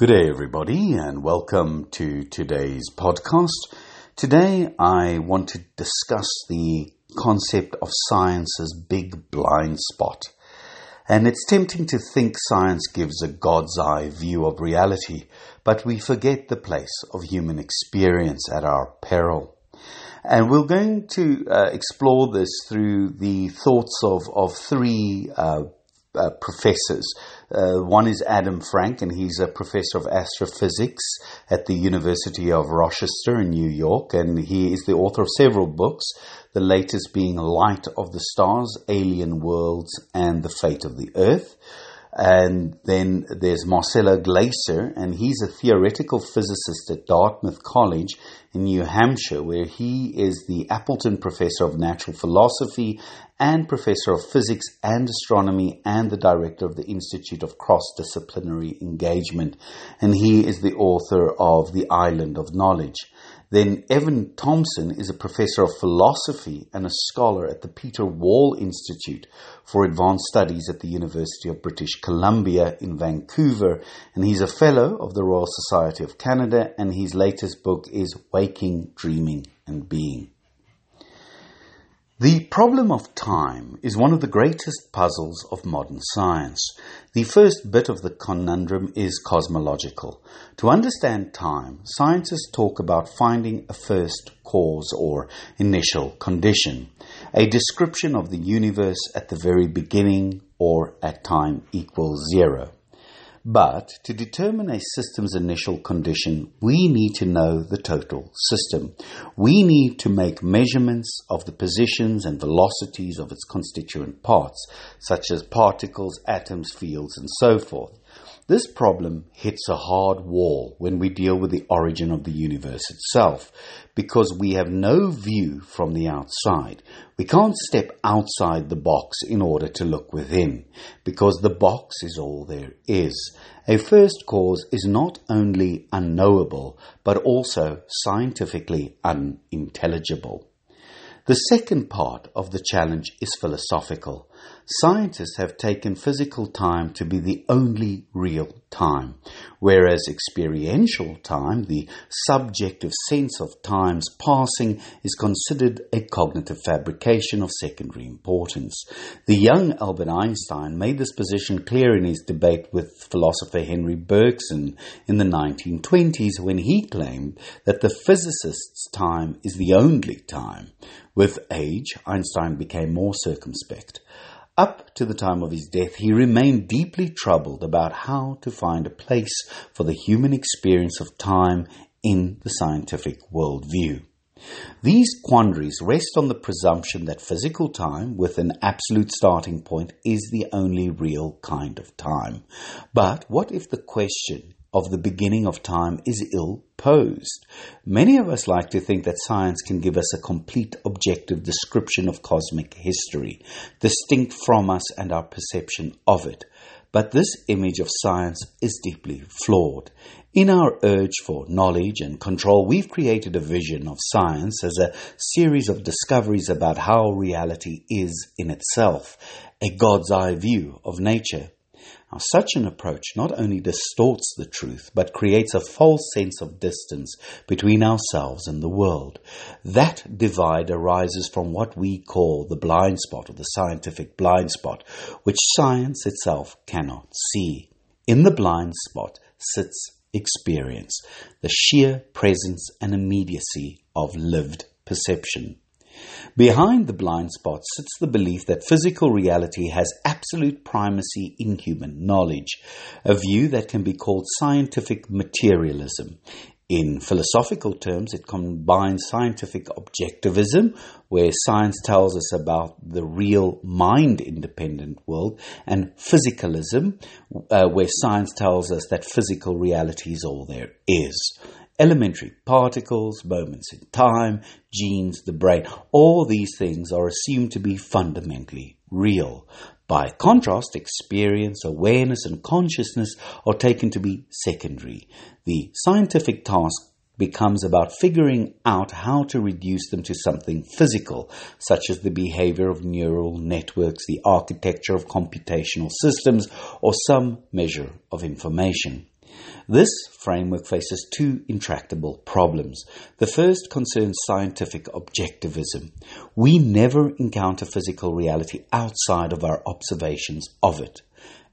Good day, everybody, and welcome to today's podcast. Today, I want to discuss the concept of science's big blind spot. And it's tempting to think science gives a God's eye view of reality, but we forget the place of human experience at our peril. And we're going to uh, explore this through the thoughts of, of three uh, uh, professors. Uh, one is Adam Frank, and he's a professor of astrophysics at the University of Rochester in New York, and he is the author of several books, the latest being Light of the Stars, Alien Worlds, and The Fate of the Earth. And then there's Marcelo Gleiser, and he's a theoretical physicist at Dartmouth College in New Hampshire, where he is the Appleton Professor of Natural Philosophy and Professor of Physics and Astronomy and the Director of the Institute of Cross Disciplinary Engagement. And he is the author of The Island of Knowledge. Then Evan Thompson is a professor of philosophy and a scholar at the Peter Wall Institute for Advanced Studies at the University of British Columbia in Vancouver, and he's a fellow of the Royal Society of Canada, and his latest book is Waking, Dreaming, and Being. The problem of time is one of the greatest puzzles of modern science. The first bit of the conundrum is cosmological. To understand time, scientists talk about finding a first cause or initial condition, a description of the universe at the very beginning or at time equals zero. But to determine a system's initial condition, we need to know the total system. We need to make measurements of the positions and velocities of its constituent parts, such as particles, atoms, fields, and so forth. This problem hits a hard wall when we deal with the origin of the universe itself, because we have no view from the outside. We can't step outside the box in order to look within, because the box is all there is. A first cause is not only unknowable, but also scientifically unintelligible. The second part of the challenge is philosophical. Scientists have taken physical time to be the only real time, whereas experiential time, the subjective sense of time's passing, is considered a cognitive fabrication of secondary importance. The young Albert Einstein made this position clear in his debate with philosopher Henri Bergson in the 1920s when he claimed that the physicist's time is the only time. With age, Einstein became more circumspect. Up to the time of his death, he remained deeply troubled about how to find a place for the human experience of time in the scientific worldview. These quandaries rest on the presumption that physical time, with an absolute starting point, is the only real kind of time. But what if the question of the beginning of time is ill posed. Many of us like to think that science can give us a complete objective description of cosmic history, distinct from us and our perception of it. But this image of science is deeply flawed. In our urge for knowledge and control, we've created a vision of science as a series of discoveries about how reality is in itself, a God's eye view of nature. Now, such an approach not only distorts the truth, but creates a false sense of distance between ourselves and the world. That divide arises from what we call the blind spot or the scientific blind spot, which science itself cannot see. In the blind spot sits experience, the sheer presence and immediacy of lived perception. Behind the blind spot sits the belief that physical reality has absolute primacy in human knowledge, a view that can be called scientific materialism. In philosophical terms, it combines scientific objectivism, where science tells us about the real mind independent world, and physicalism, uh, where science tells us that physical reality is all there is elementary particles, moments in time, genes, the brain, all these things are assumed to be fundamentally real. By contrast, experience, awareness, and consciousness are taken to be secondary. The scientific task becomes about figuring out how to reduce them to something physical, such as the behavior of neural networks, the architecture of computational systems, or some measure of information. This framework faces two intractable problems. The first concerns scientific objectivism. We never encounter physical reality outside of our observations of it.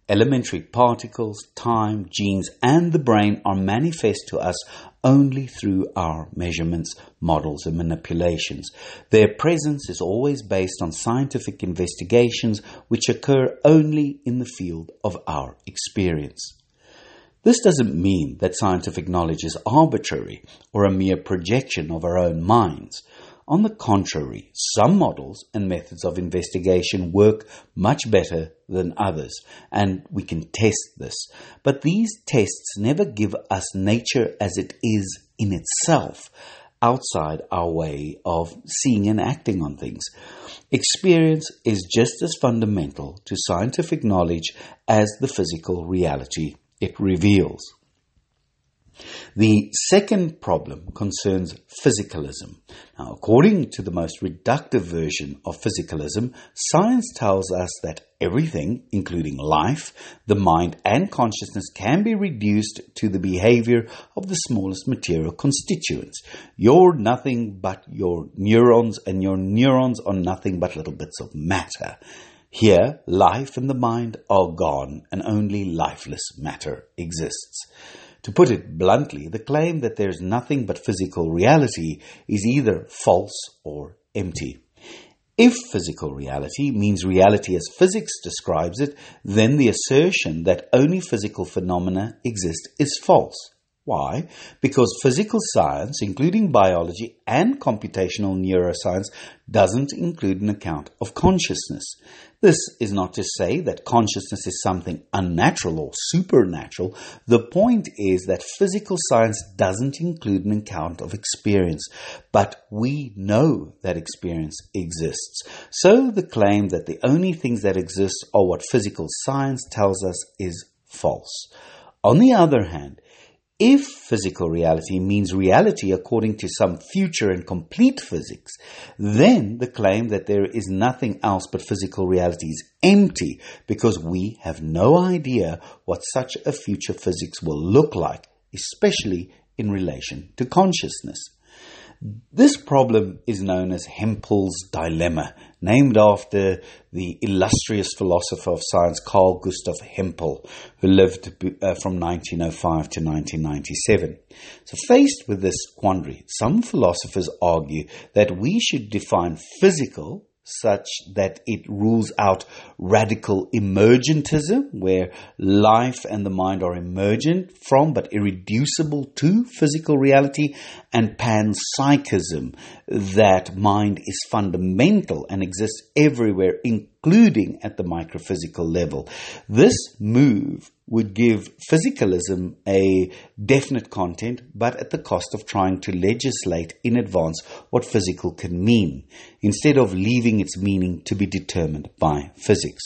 Elementary particles, time, genes, and the brain are manifest to us only through our measurements, models, and manipulations. Their presence is always based on scientific investigations which occur only in the field of our experience. This doesn't mean that scientific knowledge is arbitrary or a mere projection of our own minds. On the contrary, some models and methods of investigation work much better than others, and we can test this. But these tests never give us nature as it is in itself, outside our way of seeing and acting on things. Experience is just as fundamental to scientific knowledge as the physical reality it reveals. The second problem concerns physicalism. Now, according to the most reductive version of physicalism, science tells us that everything, including life, the mind, and consciousness, can be reduced to the behavior of the smallest material constituents. You're nothing but your neurons, and your neurons are nothing but little bits of matter. Here, life and the mind are gone, and only lifeless matter exists. To put it bluntly, the claim that there is nothing but physical reality is either false or empty. If physical reality means reality as physics describes it, then the assertion that only physical phenomena exist is false. Why? Because physical science, including biology and computational neuroscience, doesn't include an account of consciousness. This is not to say that consciousness is something unnatural or supernatural. The point is that physical science doesn't include an account of experience, but we know that experience exists. So the claim that the only things that exist are what physical science tells us is false. On the other hand, if physical reality means reality according to some future and complete physics, then the claim that there is nothing else but physical reality is empty because we have no idea what such a future physics will look like, especially in relation to consciousness. This problem is known as Hempel's dilemma, named after the illustrious philosopher of science Carl Gustav Hempel, who lived uh, from 1905 to 1997. So, faced with this quandary, some philosophers argue that we should define physical such that it rules out radical emergentism, where life and the mind are emergent from but irreducible to physical reality, and panpsychism, that mind is fundamental and exists everywhere, including at the microphysical level. This move would give physicalism a definite content, but at the cost of trying to legislate in advance what physical can mean, instead of leaving its meaning to be determined by physics.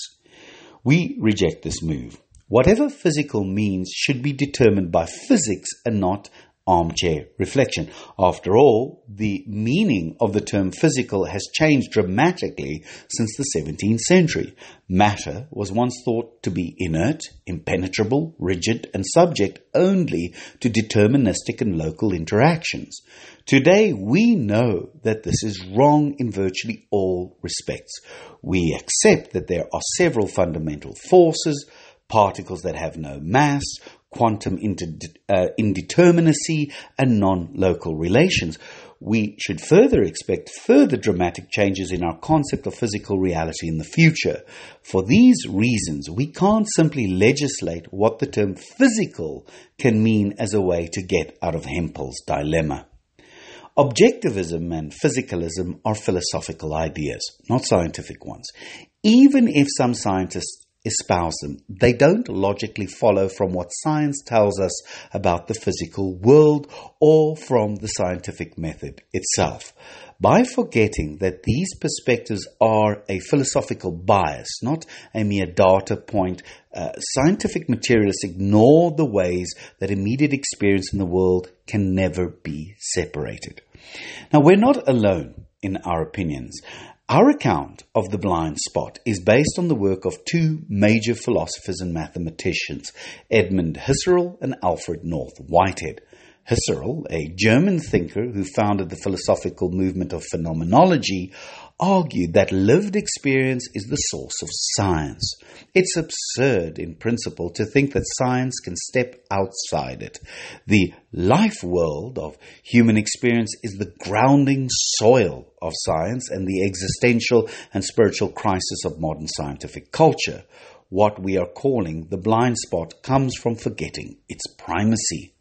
We reject this move. Whatever physical means should be determined by physics and not armchair reflection. After all, the meaning of the term physical has changed dramatically since the 17th century. Matter was once thought to be inert, impenetrable, rigid, and subject only to deterministic and local interactions. Today, we know that this is wrong in virtually all respects. We accept that there are several fundamental forces, particles that have no mass, quantum uh, indeterminacy, and non local relations. We should further expect further dramatic changes in our concept of physical reality in the future. For these reasons, we can't simply legislate what the term physical can mean as a way to get out of Hempel's dilemma. Objectivism and physicalism are philosophical ideas, not scientific ones. Even if some scientists espouse them. They don't logically follow from what science tells us about the physical world or from the scientific method itself. By forgetting that these perspectives are a philosophical bias, not a mere data point, uh, scientific materialists ignore the ways that immediate experience in the world can never be separated. Now, we're not alone in our opinions. Our account of the blind spot is based on the work of two major philosophers and mathematicians, Edmund Husserl and Alfred North Whitehead. Husserl, a German thinker who founded the philosophical movement of phenomenology, argued that lived experience is the source of science. It's absurd in principle to think that science can step outside it. The life world of human experience is the grounding soil of science and the existential and spiritual crisis of modern scientific culture. What we are calling the blind spot comes from forgetting its primacy.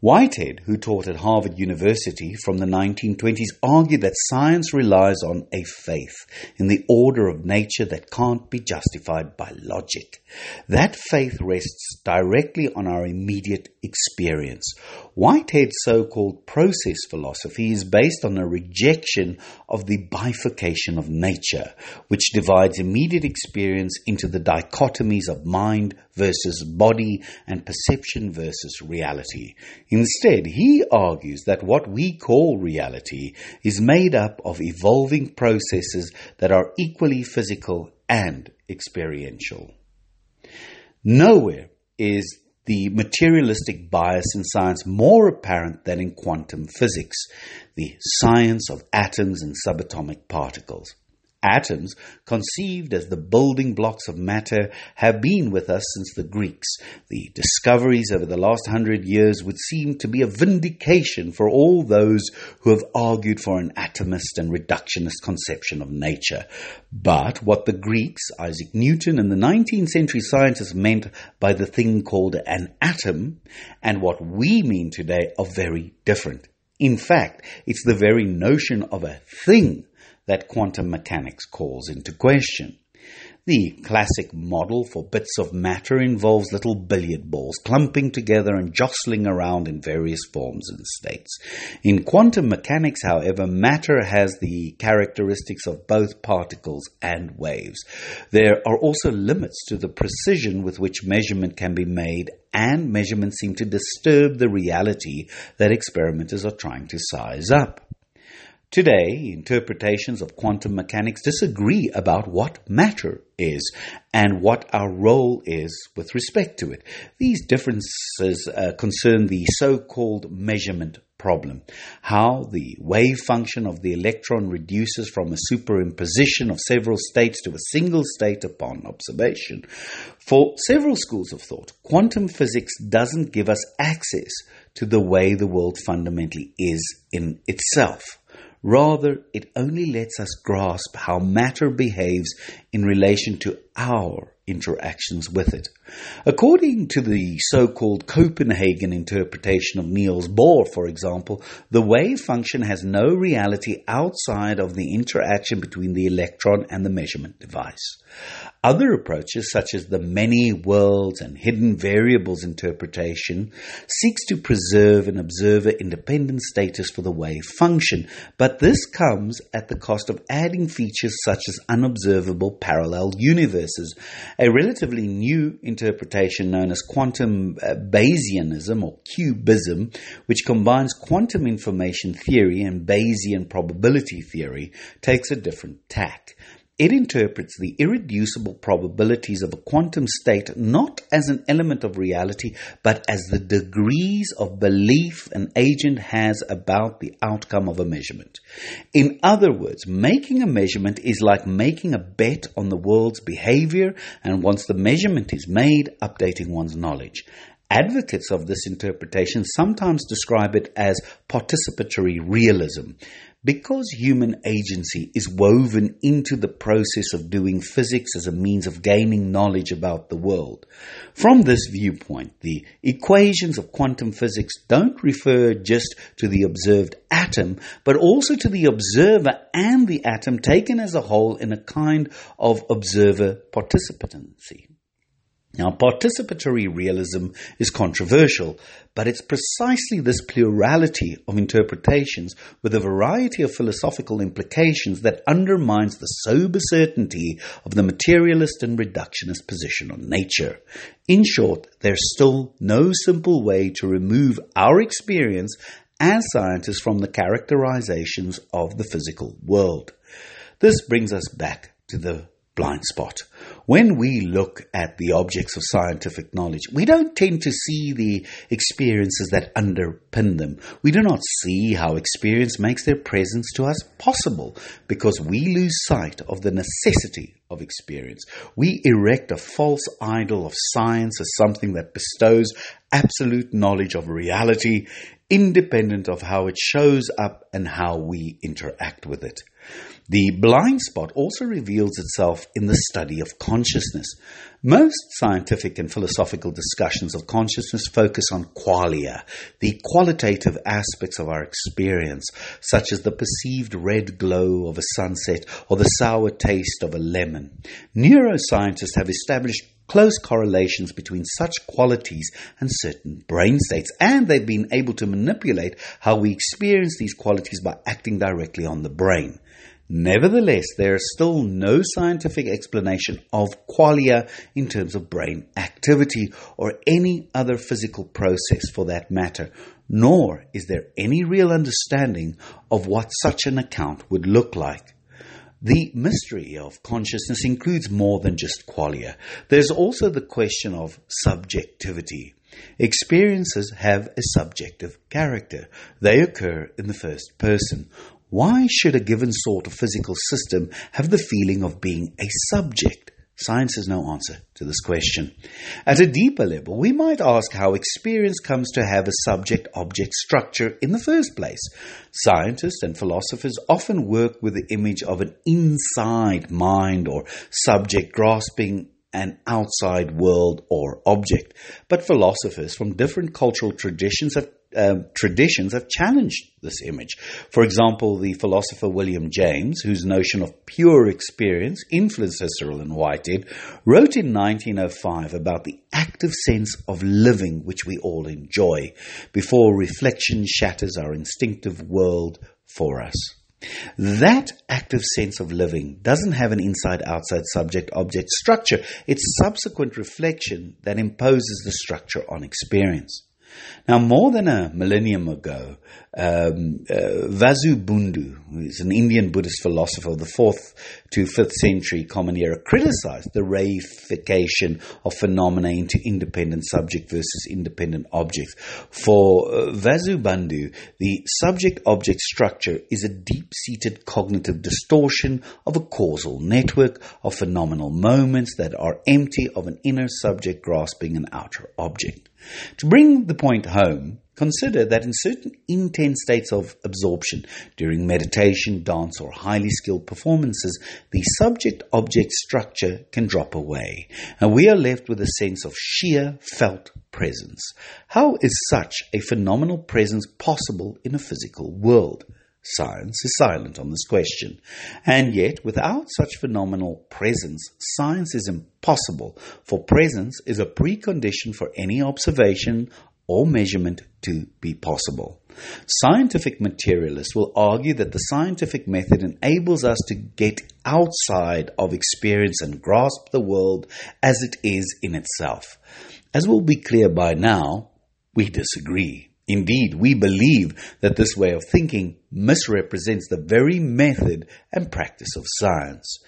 Whitehead, who taught at Harvard University from the 1920s, argued that science relies on a faith in the order of nature that can't be justified by logic. That faith rests directly on our immediate experience. Whitehead's so called process philosophy is based on a rejection of the bifurcation of nature, which divides immediate experience into the dichotomies of mind versus body and perception versus reality. Instead, he argues that what we call reality is made up of evolving processes that are equally physical and experiential. Nowhere is the materialistic bias in science more apparent than in quantum physics, the science of atoms and subatomic particles. Atoms, conceived as the building blocks of matter, have been with us since the Greeks. The discoveries over the last hundred years would seem to be a vindication for all those who have argued for an atomist and reductionist conception of nature. But what the Greeks, Isaac Newton, and the 19th century scientists meant by the thing called an atom, and what we mean today are very different. In fact, it's the very notion of a thing that quantum mechanics calls into question. The classic model for bits of matter involves little billiard balls clumping together and jostling around in various forms and states. In quantum mechanics, however, matter has the characteristics of both particles and waves. There are also limits to the precision with which measurement can be made, and measurements seem to disturb the reality that experimenters are trying to size up. Today, interpretations of quantum mechanics disagree about what matter is and what our role is with respect to it. These differences uh, concern the so called measurement problem how the wave function of the electron reduces from a superimposition of several states to a single state upon observation. For several schools of thought, quantum physics doesn't give us access to the way the world fundamentally is in itself. Rather, it only lets us grasp how matter behaves in relation to our interactions with it. According to the so called Copenhagen interpretation of Niels Bohr, for example, the wave function has no reality outside of the interaction between the electron and the measurement device. Other approaches, such as the many worlds and hidden variables interpretation, seeks to preserve an observer independent status for the wave function, but this comes at the cost of adding features such as unobservable parallel universes, a relatively new interpretation known as quantum uh, Bayesianism or QBism, which combines quantum information theory and Bayesian probability theory, takes a different tack. It interprets the irreducible probabilities of a quantum state not as an element of reality, but as the degrees of belief an agent has about the outcome of a measurement. In other words, making a measurement is like making a bet on the world's behavior, and once the measurement is made, updating one's knowledge. Advocates of this interpretation sometimes describe it as participatory realism. Because human agency is woven into the process of doing physics as a means of gaining knowledge about the world, from this viewpoint, the equations of quantum physics don't refer just to the observed atom, but also to the observer and the atom taken as a whole in a kind of observer participancy. Now, participatory realism is controversial, but it's precisely this plurality of interpretations with a variety of philosophical implications that undermines the sober certainty of the materialist and reductionist position on nature. In short, there's still no simple way to remove our experience as scientists from the characterizations of the physical world. This brings us back to the blind spot. When we look at the objects of scientific knowledge, we don't tend to see the experiences that underpin them. We do not see how experience makes their presence to us possible because we lose sight of the necessity of experience. We erect a false idol of science as something that bestows absolute knowledge of reality, independent of how it shows up and how we interact with it. The blind spot also reveals itself in the study of consciousness. Most scientific and philosophical discussions of consciousness focus on qualia, the qualitative aspects of our experience, such as the perceived red glow of a sunset or the sour taste of a lemon. Neuroscientists have established close correlations between such qualities and certain brain states, and they've been able to manipulate how we experience these qualities by acting directly on the brain. Nevertheless, there is still no scientific explanation of qualia in terms of brain activity or any other physical process for that matter, nor is there any real understanding of what such an account would look like. The mystery of consciousness includes more than just qualia. There's also the question of subjectivity. Experiences have a subjective character. They occur in the first person. Why should a given sort of physical system have the feeling of being a subject? Science has no answer to this question. At a deeper level, we might ask how experience comes to have a subject object structure in the first place. Scientists and philosophers often work with the image of an inside mind or subject grasping an outside world or object. But philosophers from different cultural traditions have um, traditions have challenged this image. For example, the philosopher William James, whose notion of pure experience influenced Husserl and Whitehead, wrote in 1905 about the active sense of living which we all enjoy before reflection shatters our instinctive world for us. That active sense of living doesn't have an inside outside subject object structure. It's subsequent reflection that imposes the structure on experience. Now, more than a millennium ago, um, uh, Vasubandhu, who is an Indian Buddhist philosopher of the 4th to 5th century Common Era, criticized the reification of phenomena into independent subject versus independent objects. For uh, Vasubandhu, the subject object structure is a deep seated cognitive distortion of a causal network of phenomenal moments that are empty of an inner subject grasping an outer object. To bring the point home, consider that in certain intense states of absorption, during meditation, dance, or highly skilled performances, the subject object structure can drop away, and we are left with a sense of sheer felt presence. How is such a phenomenal presence possible in a physical world? Science is silent on this question. And yet, without such phenomenal presence, science is impossible, for presence is a precondition for any observation or measurement to be possible. Scientific materialists will argue that the scientific method enables us to get outside of experience and grasp the world as it is in itself. As will be clear by now, we disagree. Indeed, we believe that this way of thinking misrepresents the very method and practice of science.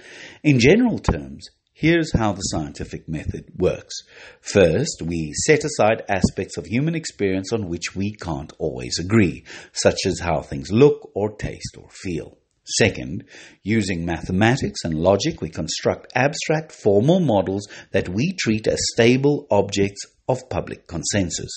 In general terms, here's how the scientific method works. First, we set aside aspects of human experience on which we can't always agree, such as how things look or taste or feel. Second, using mathematics and logic, we construct abstract formal models that we treat as stable objects of public consensus.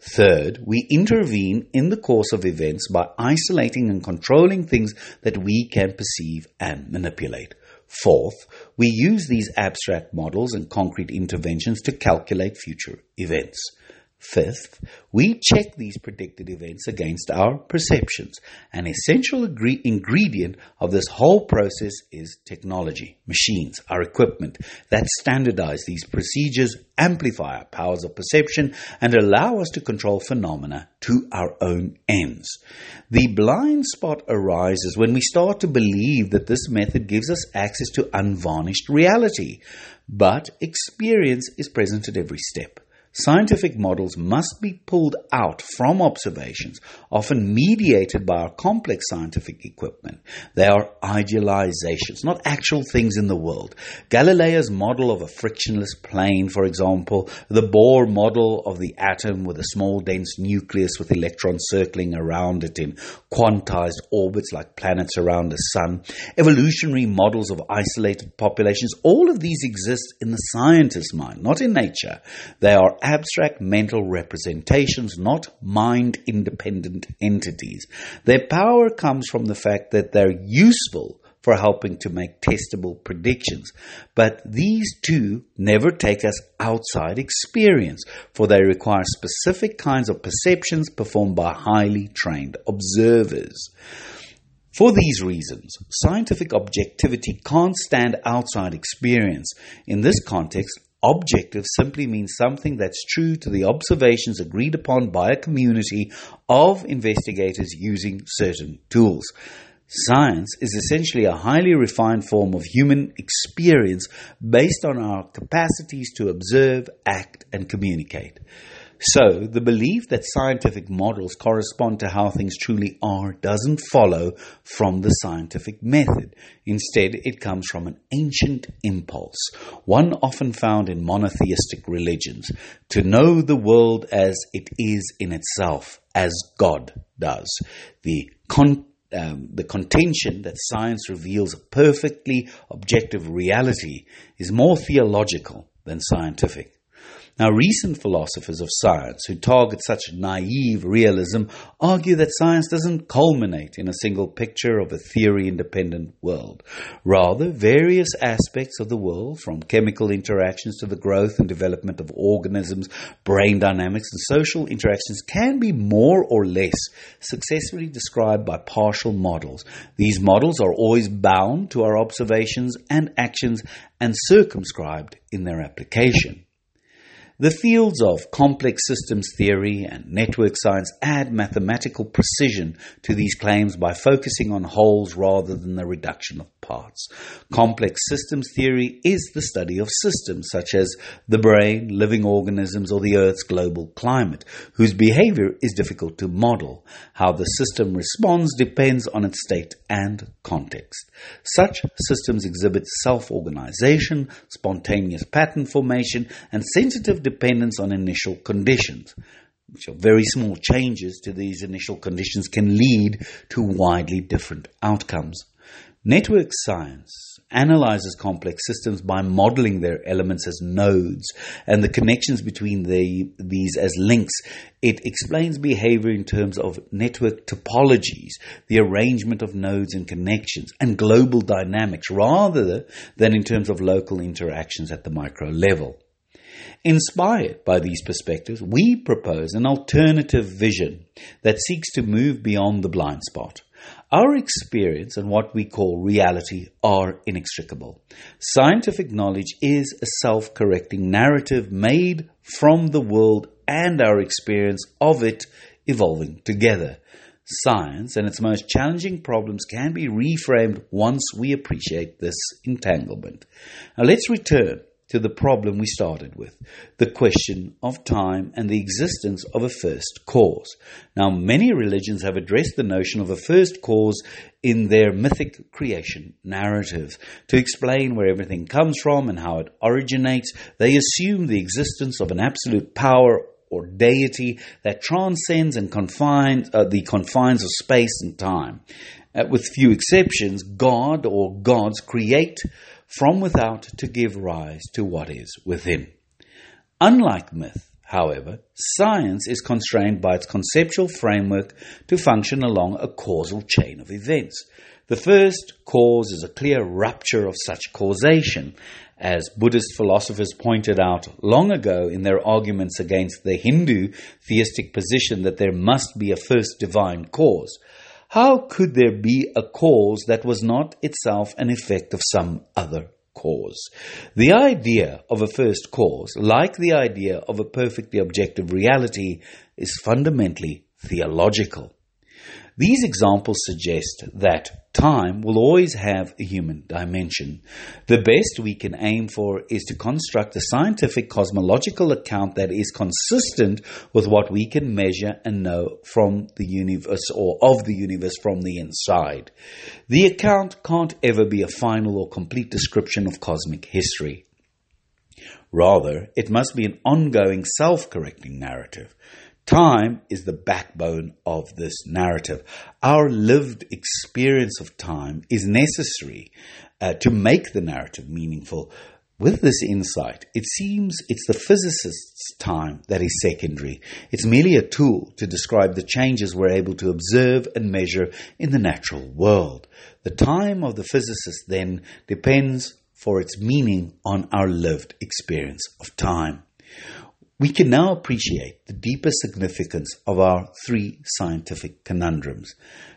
Third, we intervene in the course of events by isolating and controlling things that we can perceive and manipulate. Fourth, we use these abstract models and concrete interventions to calculate future events. Fifth, we check these predicted events against our perceptions. An essential agree- ingredient of this whole process is technology, machines, our equipment that standardize these procedures, amplify our powers of perception, and allow us to control phenomena to our own ends. The blind spot arises when we start to believe that this method gives us access to unvarnished reality, but experience is present at every step. Scientific models must be pulled out from observations, often mediated by our complex scientific equipment. They are idealizations, not actual things in the world. Galileo's model of a frictionless plane, for example, the Bohr model of the atom with a small dense nucleus with electrons circling around it in quantized orbits like planets around the sun, evolutionary models of isolated populations, all of these exist in the scientist's mind, not in nature. They are abstract mental representations, not mind independent entities. Their power comes from the fact that they're useful for helping to make testable predictions. But these two never take us outside experience, for they require specific kinds of perceptions performed by highly trained observers. For these reasons, scientific objectivity can't stand outside experience. In this context, objective simply means something that's true to the observations agreed upon by a community of investigators using certain tools. Science is essentially a highly refined form of human experience based on our capacities to observe, act, and communicate. So, the belief that scientific models correspond to how things truly are doesn't follow from the scientific method. Instead, it comes from an ancient impulse, one often found in monotheistic religions, to know the world as it is in itself, as God does. The con- um, the contention that science reveals a perfectly objective reality is more theological than scientific. Now, recent philosophers of science who target such naive realism argue that science doesn't culminate in a single picture of a theory independent world. Rather, various aspects of the world, from chemical interactions to the growth and development of organisms, brain dynamics, and social interactions, can be more or less successfully described by partial models. These models are always bound to our observations and actions and circumscribed in their application. The fields of complex systems theory and network science add mathematical precision to these claims by focusing on wholes rather than the reduction of parts. Complex systems theory is the study of systems such as the brain, living organisms, or the Earth's global climate, whose behavior is difficult to model. How the system responds depends on its state and context. Such systems exhibit self organization, spontaneous pattern formation, and sensitive dependence on initial conditions which are very small changes to these initial conditions can lead to widely different outcomes. Network science analyzes complex systems by modeling their elements as nodes and the connections between the, these as links. It explains behavior in terms of network topologies, the arrangement of nodes and connections, and global dynamics rather than in terms of local interactions at the micro level. Inspired by these perspectives, we propose an alternative vision that seeks to move beyond the blind spot. Our experience and what we call reality are inextricable. Scientific knowledge is a self correcting narrative made from the world and our experience of it evolving together. Science and its most challenging problems can be reframed once we appreciate this entanglement. Now let's return to the problem we started with the question of time and the existence of a first cause. Now, many religions have addressed the notion of a first cause in their mythic creation narratives. To explain where everything comes from and how it originates, they assume the existence of an absolute power or deity that transcends and confines uh, the confines of space and time. Uh, with few exceptions, God or gods create from without to give rise to what is within. Unlike myth, however, science is constrained by its conceptual framework to function along a causal chain of events. The first cause is a clear rupture of such causation, as Buddhist philosophers pointed out long ago in their arguments against the Hindu theistic position that there must be a first divine cause. How could there be a cause that was not itself an effect of some other cause? The idea of a first cause, like the idea of a perfectly objective reality, is fundamentally theological. These examples suggest that time will always have a human dimension. The best we can aim for is to construct a scientific cosmological account that is consistent with what we can measure and know from the universe or of the universe from the inside. The account can't ever be a final or complete description of cosmic history. Rather, it must be an ongoing self correcting narrative. Time is the backbone of this narrative. Our lived experience of time is necessary uh, to make the narrative meaningful. With this insight, it seems it's the physicist's time that is secondary. It's merely a tool to describe the changes we're able to observe and measure in the natural world. The time of the physicist then depends for its meaning on our lived experience of time. We can now appreciate the deeper significance of our three scientific conundrums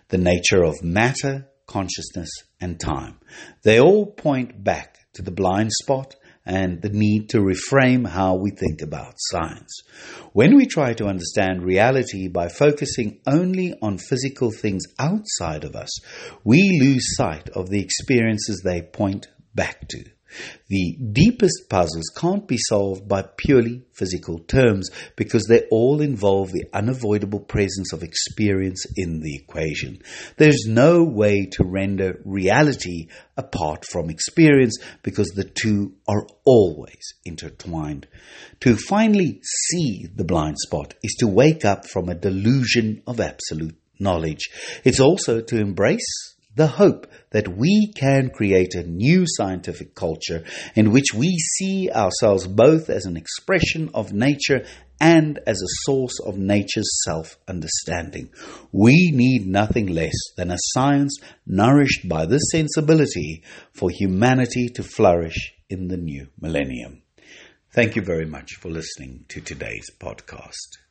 the nature of matter, consciousness, and time. They all point back to the blind spot and the need to reframe how we think about science. When we try to understand reality by focusing only on physical things outside of us, we lose sight of the experiences they point back to. The deepest puzzles can't be solved by purely physical terms because they all involve the unavoidable presence of experience in the equation. There's no way to render reality apart from experience because the two are always intertwined. To finally see the blind spot is to wake up from a delusion of absolute knowledge. It's also to embrace the hope that we can create a new scientific culture in which we see ourselves both as an expression of nature and as a source of nature's self understanding. We need nothing less than a science nourished by this sensibility for humanity to flourish in the new millennium. Thank you very much for listening to today's podcast.